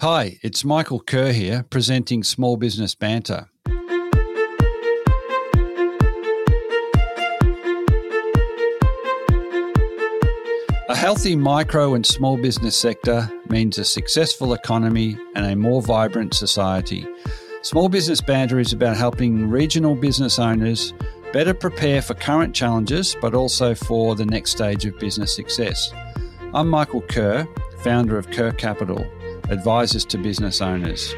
Hi, it's Michael Kerr here, presenting Small Business Banter. A healthy micro and small business sector means a successful economy and a more vibrant society. Small Business Banter is about helping regional business owners better prepare for current challenges, but also for the next stage of business success. I'm Michael Kerr, founder of Kerr Capital, advisors to business owners.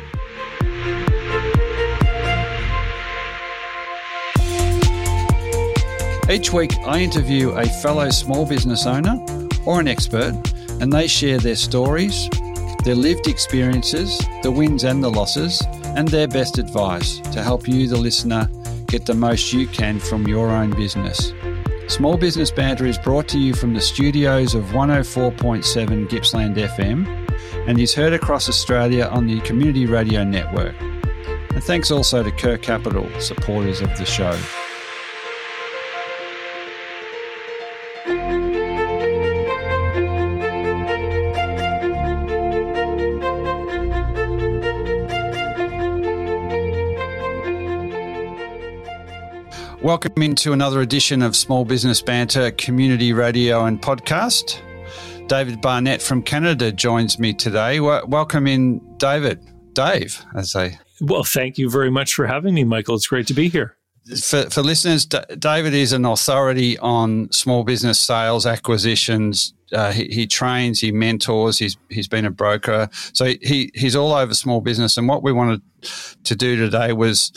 Each week, I interview a fellow small business owner or an expert, and they share their stories, their lived experiences, the wins and the losses, and their best advice to help you, the listener, get the most you can from your own business. Small Business Banter is brought to you from the studios of 104.7 Gippsland FM and is heard across Australia on the Community Radio Network. And thanks also to Kerr Capital, supporters of the show. Welcome into another edition of Small Business Banter Community Radio and Podcast. David Barnett from Canada joins me today. welcome in, David. Dave, as I. Well, thank you very much for having me, Michael. It's great to be here. For, for listeners, D- David is an authority on small business sales, acquisitions. Uh, he, he, trains, he mentors, he's, he's been a broker. So he, he's all over small business. And what we wanted to do today was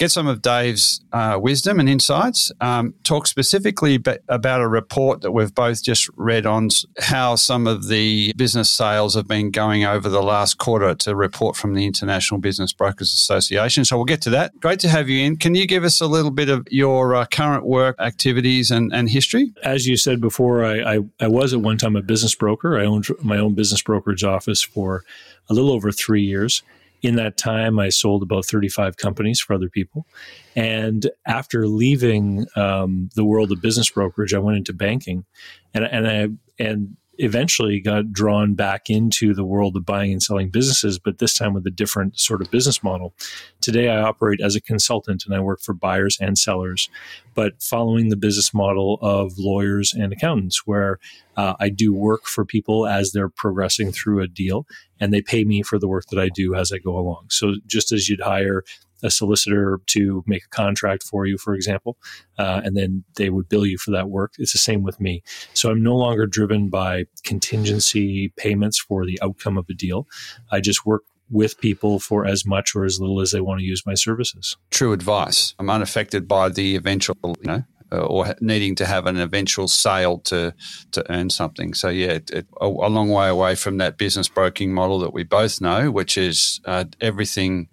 get some of Dave's uh, wisdom and insights. Um, talk specifically about a report that we've both just read on how some of the business sales have been going over the last quarter. It's a report from the International Business Brokers Association. So we'll get to that. Great to have you in. Can you give us a little bit of your uh, current work activities and, and history? As you said before, I, I, I was at one time a business broker. I owned my own business brokerage office for a little over three years in that time, I sold about 35 companies for other people. And after leaving um, the world of business brokerage, I went into banking, and and I and eventually got drawn back into the world of buying and selling businesses, but this time with a different sort of business model. Today, I operate as a consultant and I work for buyers and sellers, but following the business model of lawyers and accountants, where uh, I do work for people as they're progressing through a deal and they pay me for the work that I do as I go along. So just as you'd hire a solicitor to make a contract for you, for example, uh, and then they would bill you for that work. It's the same with me. So I'm no longer driven by contingency payments for the outcome of a deal. I just work with people for as much or as little as they want to use my services. True advice. I'm unaffected by the eventual, you know, or needing to have an eventual sale to to earn something. So yeah, it, it, a, a, long way away from that business broking model that we both know, which is uh, everything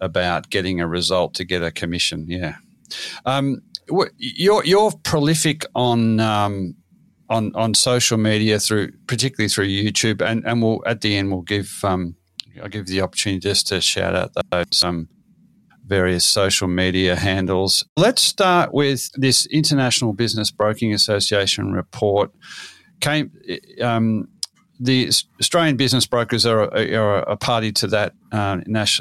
about getting a result to get a commission. Yeah, um, you're you're prolific on. Um, on, on social media through particularly through YouTube and, and we'll at the end we'll give um, I'll give you the opportunity just to shout out those um, various social media handles. Let's start with this International Business Broking Association report. Came, um, the Australian business brokers are, are a party to that uh,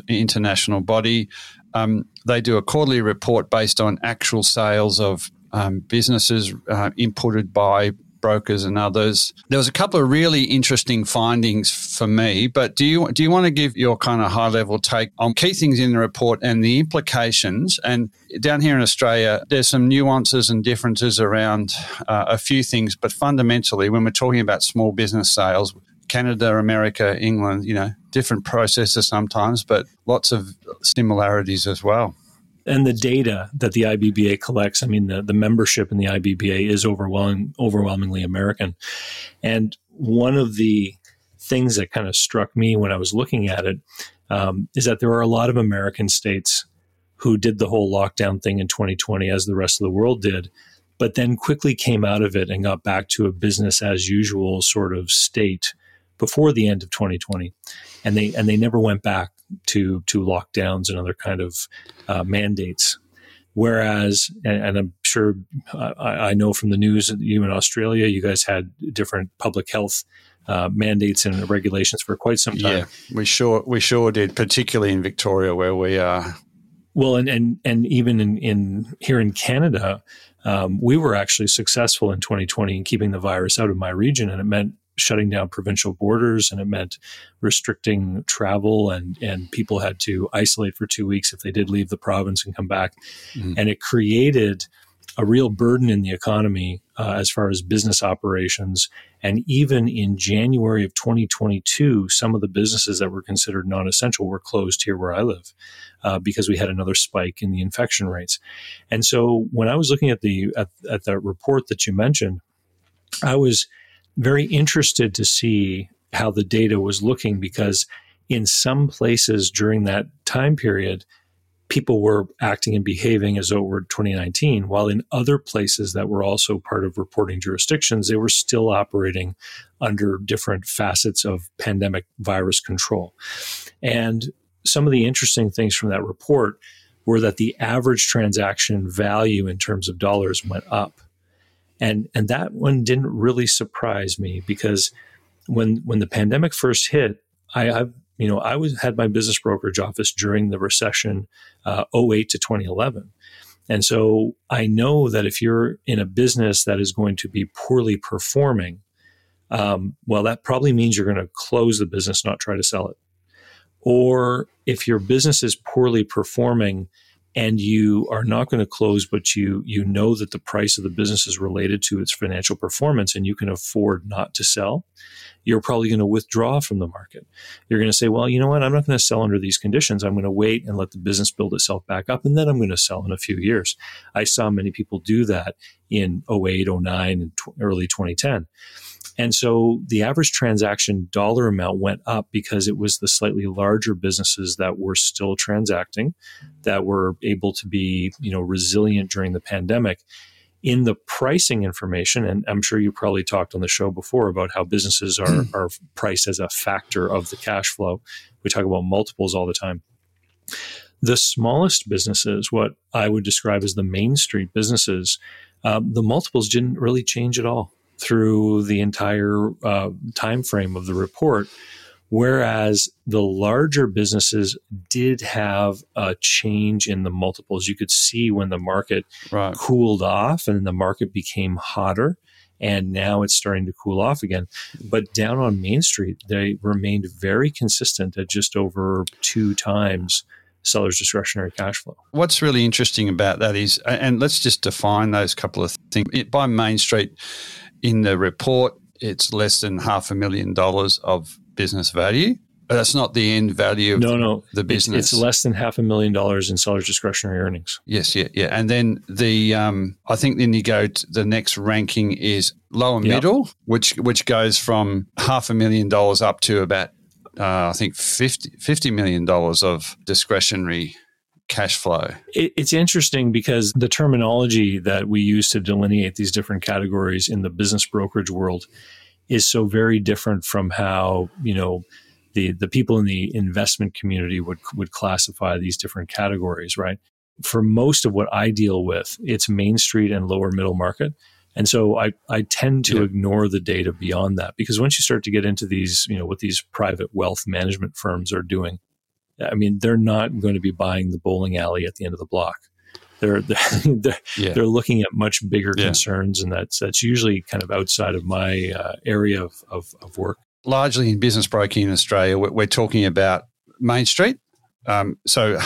international body. Um, they do a quarterly report based on actual sales of um, businesses uh, inputted by brokers and others. There was a couple of really interesting findings for me, but do you do you want to give your kind of high level take on key things in the report and the implications? And down here in Australia, there's some nuances and differences around uh, a few things, but fundamentally, when we're talking about small business sales, Canada, America, England, you know, different processes sometimes, but lots of similarities as well and the data that the IBBA collects, I mean, the, the membership in the IBBA is overwhelming, overwhelmingly American. And one of the things that kind of struck me when I was looking at it um, is that there are a lot of American states who did the whole lockdown thing in 2020, as the rest of the world did, but then quickly came out of it and got back to a business as usual sort of state before the end of 2020, and they and they never went back to to lockdowns and other kind of uh, mandates. Whereas, and, and I'm sure uh, I, I, know from the news, that you in Australia, you guys had different public health uh, mandates and regulations for quite some time. Yeah, we sure we sure did, particularly in Victoria where we are. Well, and and and even in, in here in Canada, um, we were actually successful in 2020 in keeping the virus out of my region, and it meant shutting down provincial borders and it meant restricting travel and and people had to isolate for two weeks if they did leave the province and come back mm. and it created a real burden in the economy uh, as far as business operations. And even in January of 2022, some of the businesses that were considered non essential were closed here where I live uh, because we had another spike in the infection rates. And so when I was looking at the, at, at the report that you mentioned, I was very interested to see how the data was looking because in some places during that time period, people were acting and behaving as though it were 2019, while in other places that were also part of reporting jurisdictions, they were still operating under different facets of pandemic virus control. And some of the interesting things from that report were that the average transaction value in terms of dollars went up. And, and that one didn't really surprise me because when, when the pandemic first hit, I, I've you know, I was had my business brokerage office during the recession, uh, 08 to 2011. And so I know that if you're in a business that is going to be poorly performing, um, well, that probably means you're going to close the business, not try to sell it. Or if your business is poorly performing and you are not going to close, but you you know that the price of the business is related to its financial performance, and you can afford not to sell, you're probably going to withdraw from the market. You're going to say, well, you know what? I'm not going to sell under these conditions. I'm going to wait and let the business build itself back up, and then I'm going to sell in a few years. I saw many people do that in 08, 09, and early 2010. And so the average transaction dollar amount went up because it was the slightly larger businesses that were still transacting, that were able to be, you know, resilient during the pandemic. In the pricing information, and I'm sure you probably talked on the show before about how businesses are, are priced as a factor of the cash flow. We talk about multiples all the time. The smallest businesses, what I would describe as the main street businesses, um, the multiples didn't really change at all through the entire uh, time frame of the report whereas the larger businesses did have a change in the multiples you could see when the market right. cooled off and the market became hotter and now it's starting to cool off again but down on main street they remained very consistent at just over two times seller's discretionary cash flow. What's really interesting about that is, and let's just define those couple of things. By Main Street, in the report, it's less than half a million dollars of business value. But that's not the end value of no, no. the business. It's, it's, less than half a million dollars in seller's discretionary earnings. Yes, yeah, yeah. And then the um, I think then you go to the next ranking is lower yep. middle, which which goes from half a million dollars up to about uh, I think 50, $50 million of discretionary cash flow. It, it's interesting because the terminology that we use to delineate these different categories in the business brokerage world is so very different from how, you know, the, the people in the investment community would, would classify these different categories, right? For most of what I deal with, it's Main Street and lower middle market. And so I, I tend to yeah. ignore the data beyond that because once you start to get into these, you know, what these private wealth management firms are doing, I mean, they're not going to be buying the bowling alley at the end of the block. They're they're, they're, yeah. they're looking at much bigger yeah. concerns, and that's that's usually kind of outside of my uh, area of, of, of, work. Largely in business broking in Australia, we're, we're talking about Main Street. Um, so,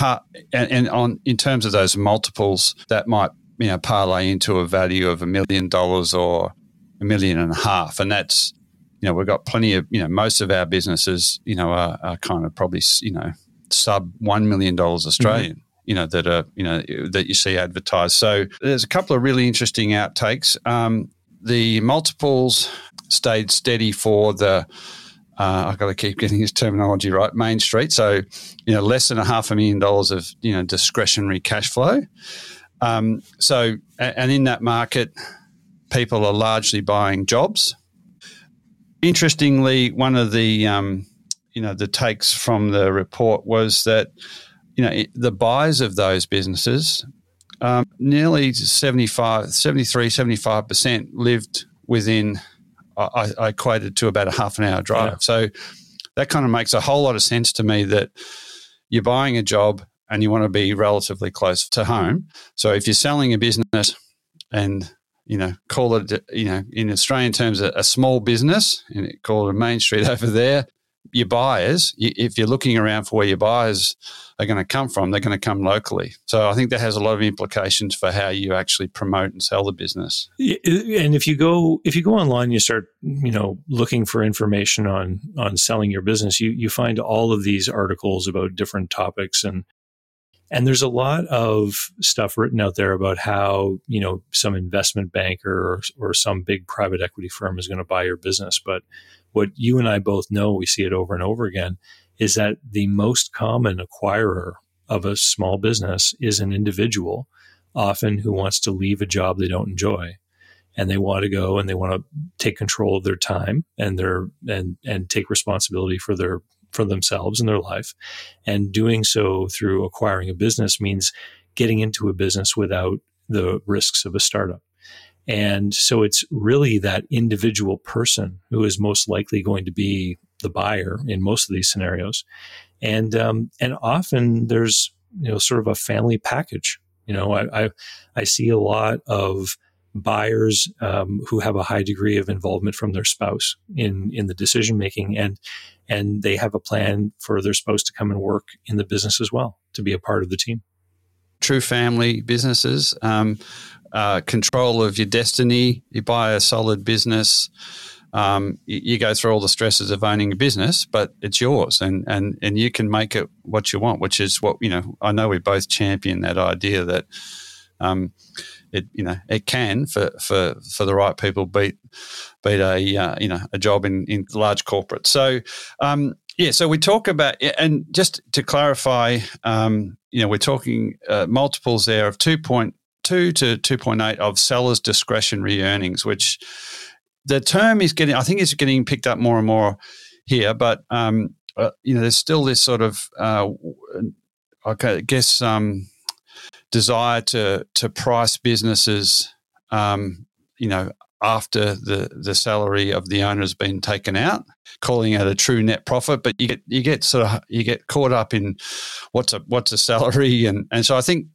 and, and on in terms of those multiples, that might you know parlay into a value of a million dollars or a million and a half, and that's you know we've got plenty of you know most of our businesses you know are, are kind of probably you know sub $1 million Australian. Mm-hmm. You know that are you know that you see advertised. So there's a couple of really interesting outtakes. Um, the multiples stayed steady for the uh, I've got to keep getting his terminology right. Main Street, so you know, less than a half a million dollars of you know discretionary cash flow. Um, so, and in that market, people are largely buying jobs. Interestingly, one of the um, you know the takes from the report was that you know the buyers of those businesses um, nearly 75 73 75% lived within I, I equated to about a half an hour drive. Yeah. So that kind of makes a whole lot of sense to me that you're buying a job and you want to be relatively close to home. So if you're selling a business and you know, call it, you know, in Australian terms, a, a small business, and call it a main street over there. Your buyers, if you're looking around for where your buyers are going to come from, they're going to come locally. So I think that has a lot of implications for how you actually promote and sell the business. And if you go if you go online, you start you know looking for information on on selling your business. You you find all of these articles about different topics and and there's a lot of stuff written out there about how, you know, some investment banker or, or some big private equity firm is going to buy your business. But what you and I both know, we see it over and over again, is that the most common acquirer of a small business is an individual, often who wants to leave a job they don't enjoy. And they want to go and they want to take control of their time and their and and take responsibility for their for themselves and their life. And doing so through acquiring a business means getting into a business without the risks of a startup. And so it's really that individual person who is most likely going to be the buyer in most of these scenarios. And um, and often there's you know sort of a family package. You know, I I, I see a lot of buyers um, who have a high degree of involvement from their spouse in in the decision making and and they have a plan for their spouse to come and work in the business as well to be a part of the team true family businesses um, uh, control of your destiny you buy a solid business um, you, you, go through all the stresses of owning a business, but it's yours, and and and you can make it what you want, which is what you know. I know we both champion that idea that um, it you know it can for for for the right people beat beat a uh, you know a job in in large corporate. So um, yeah, so we talk about and just to clarify, um, you know, we're talking uh, multiples there of two point two to two point eight of sellers' discretionary earnings, which the term is getting. I think it's getting picked up more and more here, but um, uh, you know, there's still this sort of uh, I guess um, desire to to price businesses, um, you know, after the the salary of the owner has been taken out, calling it a true net profit. But you get you get sort of you get caught up in what's a what's a salary, and and so I think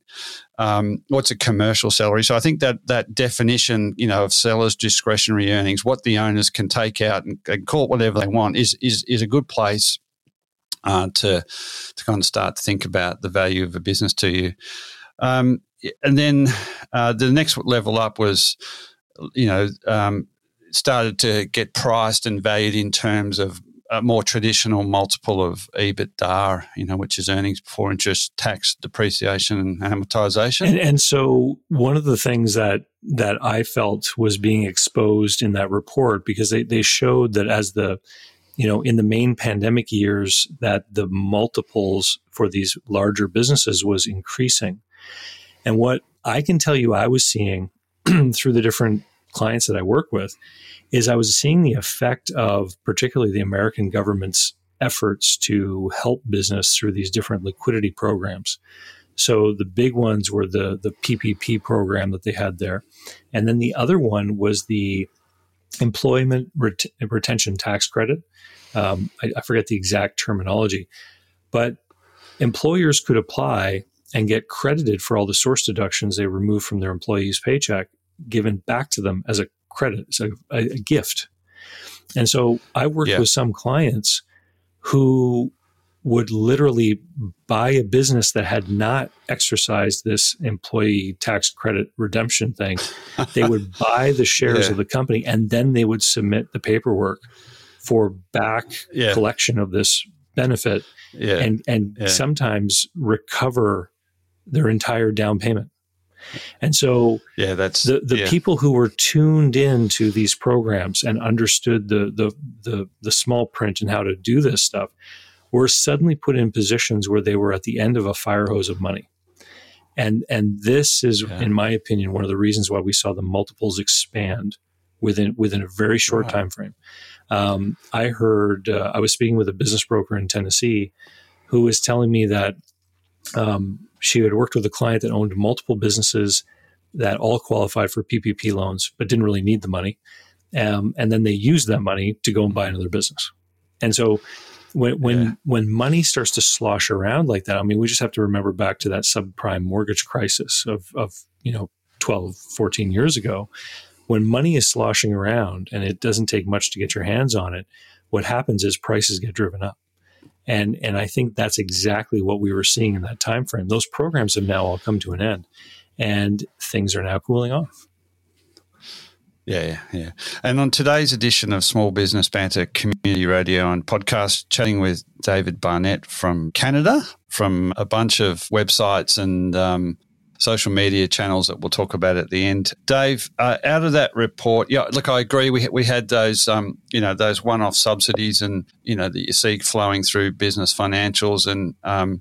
um, what's a commercial salary. So I think that that definition, you know, of sellers' discretionary earnings, what the owners can take out and, and call it whatever they want, is is is a good place uh, to to kind of start to think about the value of a business to you. Um, and then uh, the next level up was, you know, um, started to get priced and valued in terms of a more traditional multiple of EBITDA, you know, which is earnings before interest, tax, depreciation, and amortization. And, and, so, one of the things that that I felt was being exposed in that report because they they showed that as the you know in the main pandemic years that the multiples for these larger businesses was increasing and what I can tell you I was seeing through the different clients that I work with is I was seeing the effect of particularly the American government's efforts to help business through these different liquidity programs. So the big ones were the the PPP program that they had there, and then the other one was the employment ret- retention tax credit. Um, I, I forget the exact terminology, but employers could apply and get credited for all the source deductions they remove from their employee's paycheck given back to them as a credit, as a, a, gift. And so I worked yeah. with some clients who would literally buy a business that had not exercised this employee tax credit redemption thing. they would buy the shares yeah. of the company and then they would submit the paperwork for back yeah. collection of this benefit and and sometimes recover their entire down payment. And so yeah, that's the, the yeah. people who were tuned in to these programs and understood the, the the the small print and how to do this stuff were suddenly put in positions where they were at the end of a fire hose of money. And and this is, yeah. in my opinion, one of the reasons why we saw the multiples expand within within a very short wow. time frame. Um, I heard uh, I was speaking with a business broker in Tennessee who was telling me that um, she had worked with a client that owned multiple businesses that all qualified for PPP loans, but didn't really need the money. um, and then they used that money to go and buy another business. And so when when yeah. when money starts to slosh around like that, I mean, we just have to remember back to that subprime mortgage crisis of of you know 12, 14 years ago. When money is sloshing around and it doesn't take much to get your hands on it, what happens is prices get driven up. And and I think that's exactly what we were seeing in that time frame. Those programs have now all come to an end and things are now cooling off. Yeah, yeah. And on today's edition of Small Business Banter Community Radio and podcast, chatting with David Barnett from Canada, from a bunch of websites and um, social media channels that we'll talk about at the end. Dave, uh, out of that report, yeah, look, I agree. We we had those, um, you know, those one-off subsidies, and you know that you see flowing through business financials, and um,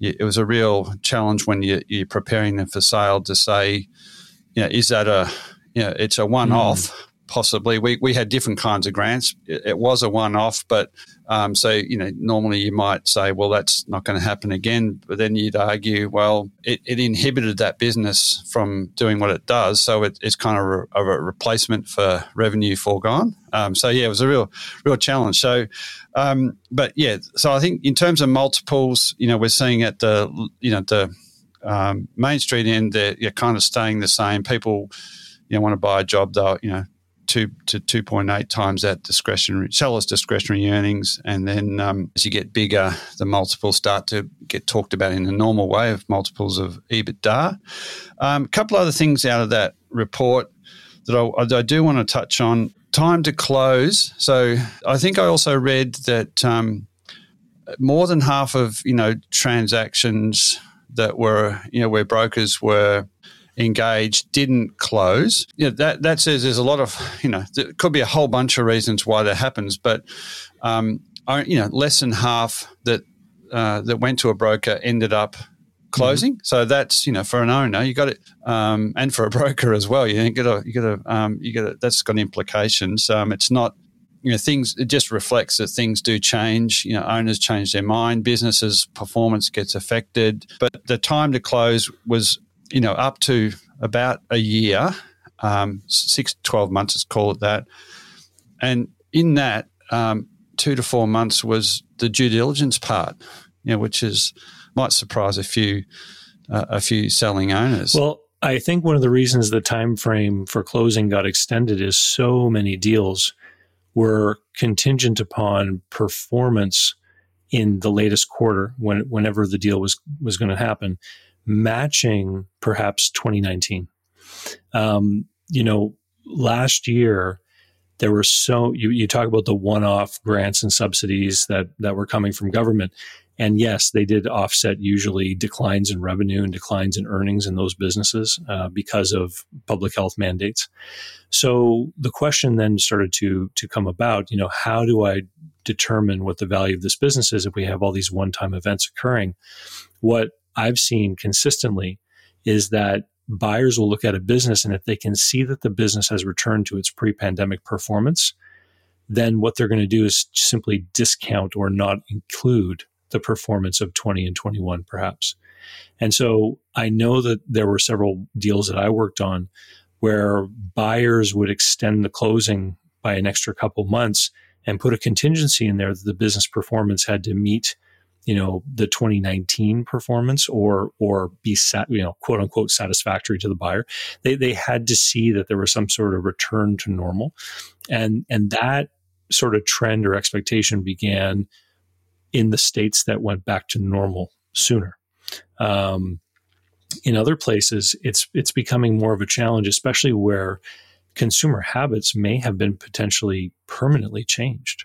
it was a real challenge when you, you're preparing them for sale to say, you know, is that a you know, it's a one off. Mm. Possibly, we, we had different kinds of grants. It, it was a one off, but um, so you know, normally you might say, well, that's not going to happen again. But then you'd argue, well, it, it inhibited that business from doing what it does, so it, it's kind of a, a, replacement for revenue foregone. Um, so yeah, it was a real real challenge. So, um, but yeah, so I think in terms of multiples, you know, we're seeing at the you know the um, Main Street end, they're, you're kind of staying the same. People you know, want to buy a job, they'll, you know, two to 2.8 times that discretionary seller's discretionary earnings. And then um, as you get bigger, the multiples start to get talked about in a normal way of multiples of EBITDA. Um, a couple other things out of that report that I, I, do want to touch on. Time to close. So I think I also read that um, more than half of, you know, transactions that were, you know, where brokers were engaged didn't close. You know, that that says there's a lot of you know there could be a whole bunch of reasons why that happens, but um, you know less than half that uh, that went to a broker ended up closing. Mm-hmm. So that's you know for an owner you got it, um, and for a broker as well. You got to you got to um, you got to that's got implications. Um, it's not you know things it just reflects that things do change you know owners change their mind businesses performance gets affected but the time to close was you know, up to about a year, um, six to 12 months, let's call it that. And in that, um, two to four months was the due diligence part, you know, which is might surprise a few uh, a few selling owners. Well, I think one of the reasons the time frame for closing got extended is so many deals were contingent upon performance in the latest quarter when whenever the deal was was going to happen matching perhaps 2019. Um, you know, last year there were so you, you talk about the one-off grants and subsidies that that were coming from government. And yes they did offset usually declines in revenue and declines in earnings in those businesses uh, because of public health mandates. So the question then started to to come about you know how do i determine what the value of this business is if we have all these one-time events occurring? What I've seen consistently is that buyers will look at a business and if they can see that the business has returned to its pre-pandemic performance, then what they're going to do is simply discount or not include the performance of 20 and 21 perhaps. And so I know that there were several deals that I worked on where buyers would extend the closing by an extra couple months and put a contingency in there that the business performance had to meet you know the 2019 performance or or be sat you know quote unquote satisfactory to the buyer. They they had to see that there was some sort of return to normal. And and that sort of trend or expectation began in the states that went back to normal sooner. Um, in other places it's it's becoming more of a challenge especially where consumer habits may have been potentially permanently changed.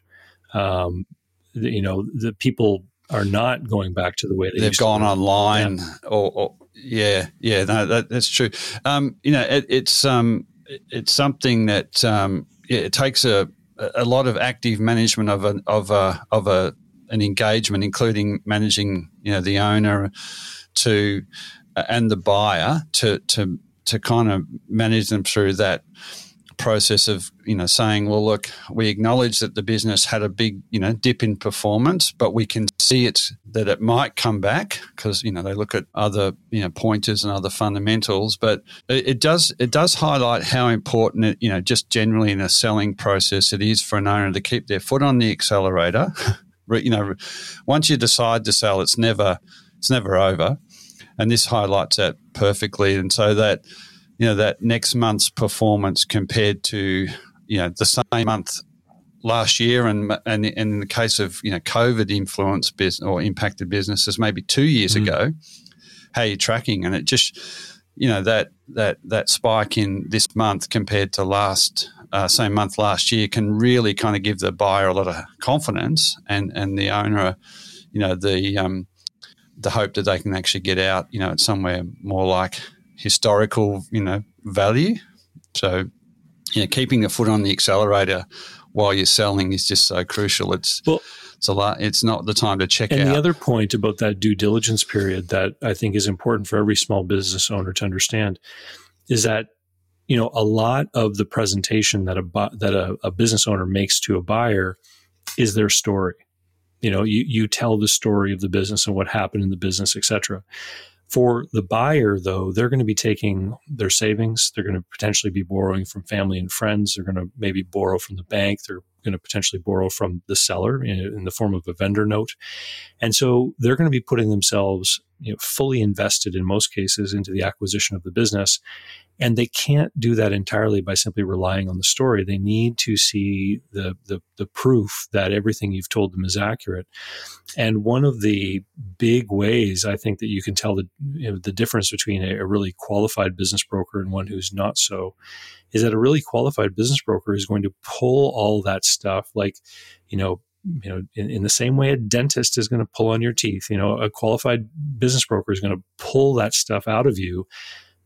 Um, you know the people are not going back to the way they they've gone online yeah. Or, or, yeah yeah no that, that's true. Um, you know it, it's um, it's something that um, it takes a a lot of active management of a of a of a an engagement including managing you know the owner to and the buyer to to to kind of manage them through that process of you know saying, well, look, we acknowledge that the business had a big you know dip in performance, but we can see it that it might come back because you know they look at other you know pointers and other fundamentals, but it, it does it does highlight how important it you know just generally in a selling process it is for an owner to keep their foot on the accelerator. you know, once you decide to sell, it's never it's never over, and this highlights that perfectly, and so that you know that next month's performance compared to you know the same month last year and and, in the case of you know covid influenced business or impacted businesses maybe 2 years mm. ago how you're tracking and it just you know that that that spike in this month compared to last uh, same month last year can really kind of give the buyer a lot of confidence and and the owner you know the um the hope that they can actually get out you know at somewhere more like historical, you know, value. So, you know, keeping the foot on the accelerator while you're selling is just so crucial. It's well, it's a lot. It's not the time to check and out. the other point about that due diligence period that I think is important for every small business owner to understand is that you know a lot of the presentation that a that a, a business owner makes to a buyer is their story. You know, you you tell the story of the business and what happened in the business, etc. For the buyer, though, they're going to be taking their savings. They're going to potentially be borrowing from family and friends. They're going to maybe borrow from the bank. They're going to potentially borrow from the seller in, in the form of a vendor note. And so they're going to be putting themselves you know, fully invested in most cases into the acquisition of the business. And they can't do that entirely by simply relying on the story. They need to see the, the, the proof that everything you've told them is accurate. And one of the big ways I think that you can tell the, you know, the difference between a, a really qualified business broker and one who's not so is that a really qualified business broker is going to pull all that stuff like, you know, you know, in, in, the same way a dentist is going to pull on your teeth, you know, a qualified business broker is going to pull that stuff out of you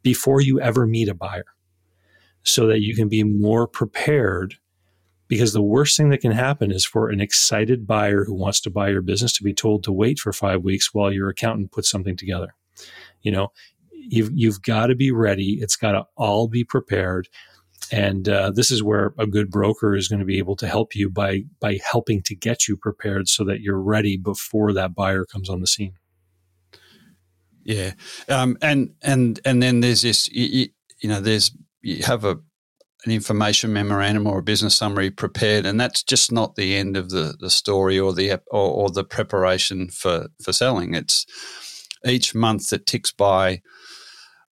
before you ever meet a buyer so that you can be more prepared because the worst thing that can happen is for an excited buyer who wants to buy your business to be told to wait for 5 weeks while your accountant puts something together. You know you've you've got to be ready. It's got to all be prepared and uh, this is where a good broker is going to be able to help you by by helping to get you prepared so that you're ready before that buyer comes on the scene yeah, um, and and and then there's this. You, you know, there's you have a an information memorandum or a business summary prepared, and that's just not the end of the, the story or the or, or the preparation for for selling. It's each month that ticks by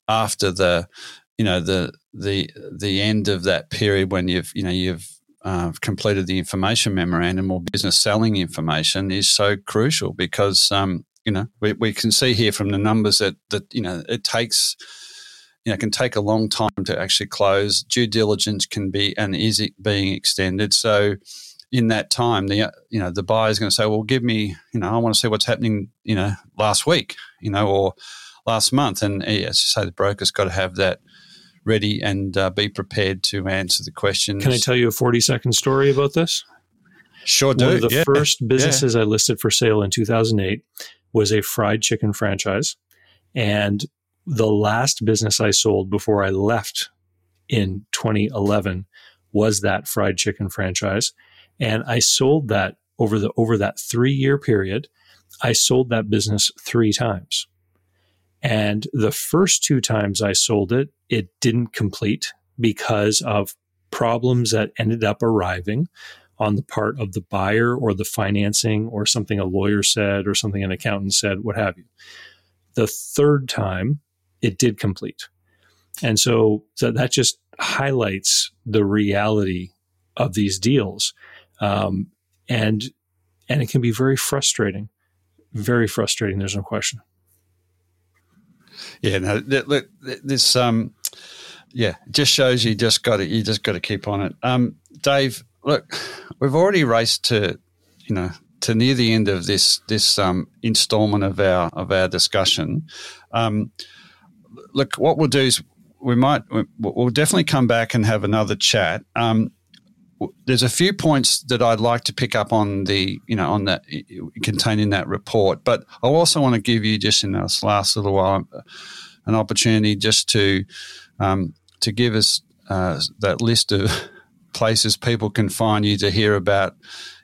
after the you know the the the end of that period when you've you know you've uh, completed the information memorandum or business selling information is so crucial because um, you know, we, we can see here from the numbers that that you know it takes you know, can take a long time to actually close. Due diligence can be and is it being extended. So, in that time, the you know the buyer is going to say, "Well, give me, you know, I want to see what's happening, you know, last week, you know, or last month." And as you say, the broker's got to have that ready and uh, be prepared to answer the questions. Can I tell you a forty second story about this? Sure, do. One of the yeah. first businesses yeah. I listed for sale in two thousand eight was a fried chicken franchise. And the last business I sold before I left in 2011 was that fried chicken franchise. And I sold that over the over that 3-year period. I sold that business 3 times. And the first two times I sold it, it didn't complete because of problems that ended up arriving on the part of the buyer or the financing or something a lawyer said or something an accountant said, what have you. The third time, it did complete. And so, so that just highlights the reality of these deals. Um, and and it can be very frustrating, very frustrating. There's no question. Yeah, no, look, this um, yeah, just shows you just got to you just got to keep on it. Um, Dave, look, we've already raced to, you know, to near the end of this this um, installment of our of our discussion. Um, look, what we'll do is we might we'll definitely come back and have another chat. Um, there's a few points that I'd like to pick up on the you know on that contained in that report, but I also want to give you just in this last little while an opportunity just to um, to give us uh, that list of places people can find you to hear about,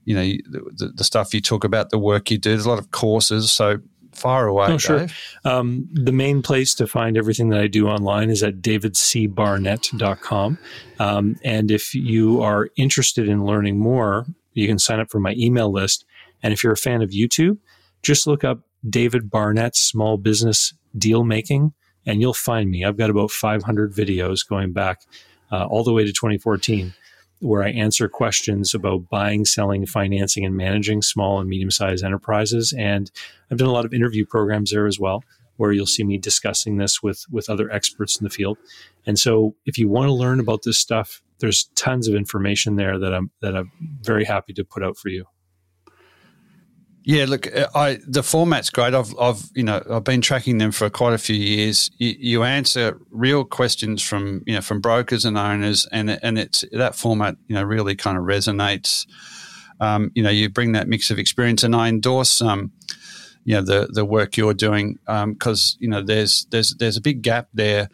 you know, the, the, stuff you talk about, the work you do. There's a lot of courses. So far away. Oh, sure. Um, the main place to find everything that I do online is at davidcbarnett.com. Um, and if you are interested in learning more, you can sign up for my email list. And if you're a fan of YouTube, just look up David Barnett Small Business Deal Making, and you'll find me. I've got about 500 videos going back uh, all the way to 2014 where I answer questions about buying, selling, financing, and managing small and medium sized enterprises. And I've done a lot of interview programs there as well, where you'll see me discussing this with, with other experts in the field. And so if you want to learn about this stuff, there's tons of information there that I'm that I'm very happy to put out for you. Yeah, look, uh, I the format's great. I've, I've, you know, I've been tracking them for quite a few years. You, you, answer real questions from, you know, from brokers and owners, and and it's that format, you know, really kind of resonates. Um, you know, you bring that mix of experience, and I endorse, um, you know, the the work you're doing because um, you know there's there's there's a big gap there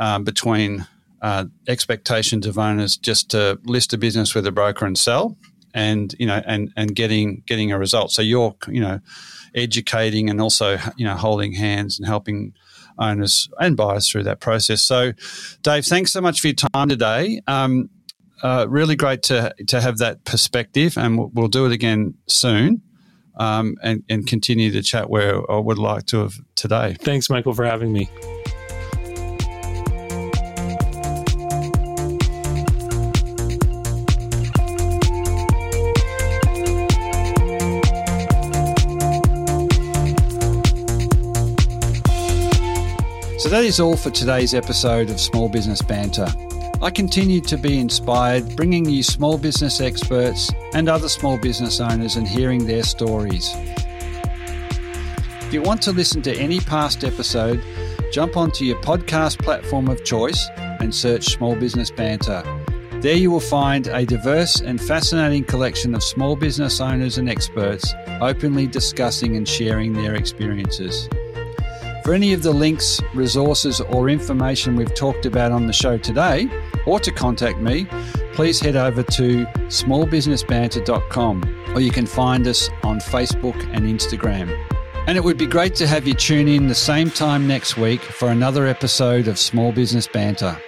um, between uh, expectations of owners just to list a business with a broker and sell and you know and and getting getting a result. So you're you know educating and also you know holding hands and helping owners and buyers through that process. So, Dave, thanks so much for your time today. Um, uh, really great to to have that perspective, and we'll, we'll do it again soon. Um, and, and continue to chat where I would like to have today. Thanks, Michael, for having me. That is all for today's episode of Small Business Banter. I continue to be inspired bringing you small business experts and other small business owners and hearing their stories. If you want to listen to any past episode, jump onto your podcast platform of choice and search Small Business Banter. There you will find a diverse and fascinating collection of small business owners and experts openly discussing and sharing their experiences. For any of the links, resources, or information we've talked about on the show today, or to contact me, please head over to smallbusinessbanter.com or you can find us on Facebook and Instagram. And it would be great to have you tune in the same time next week for another episode of Small Business Banter.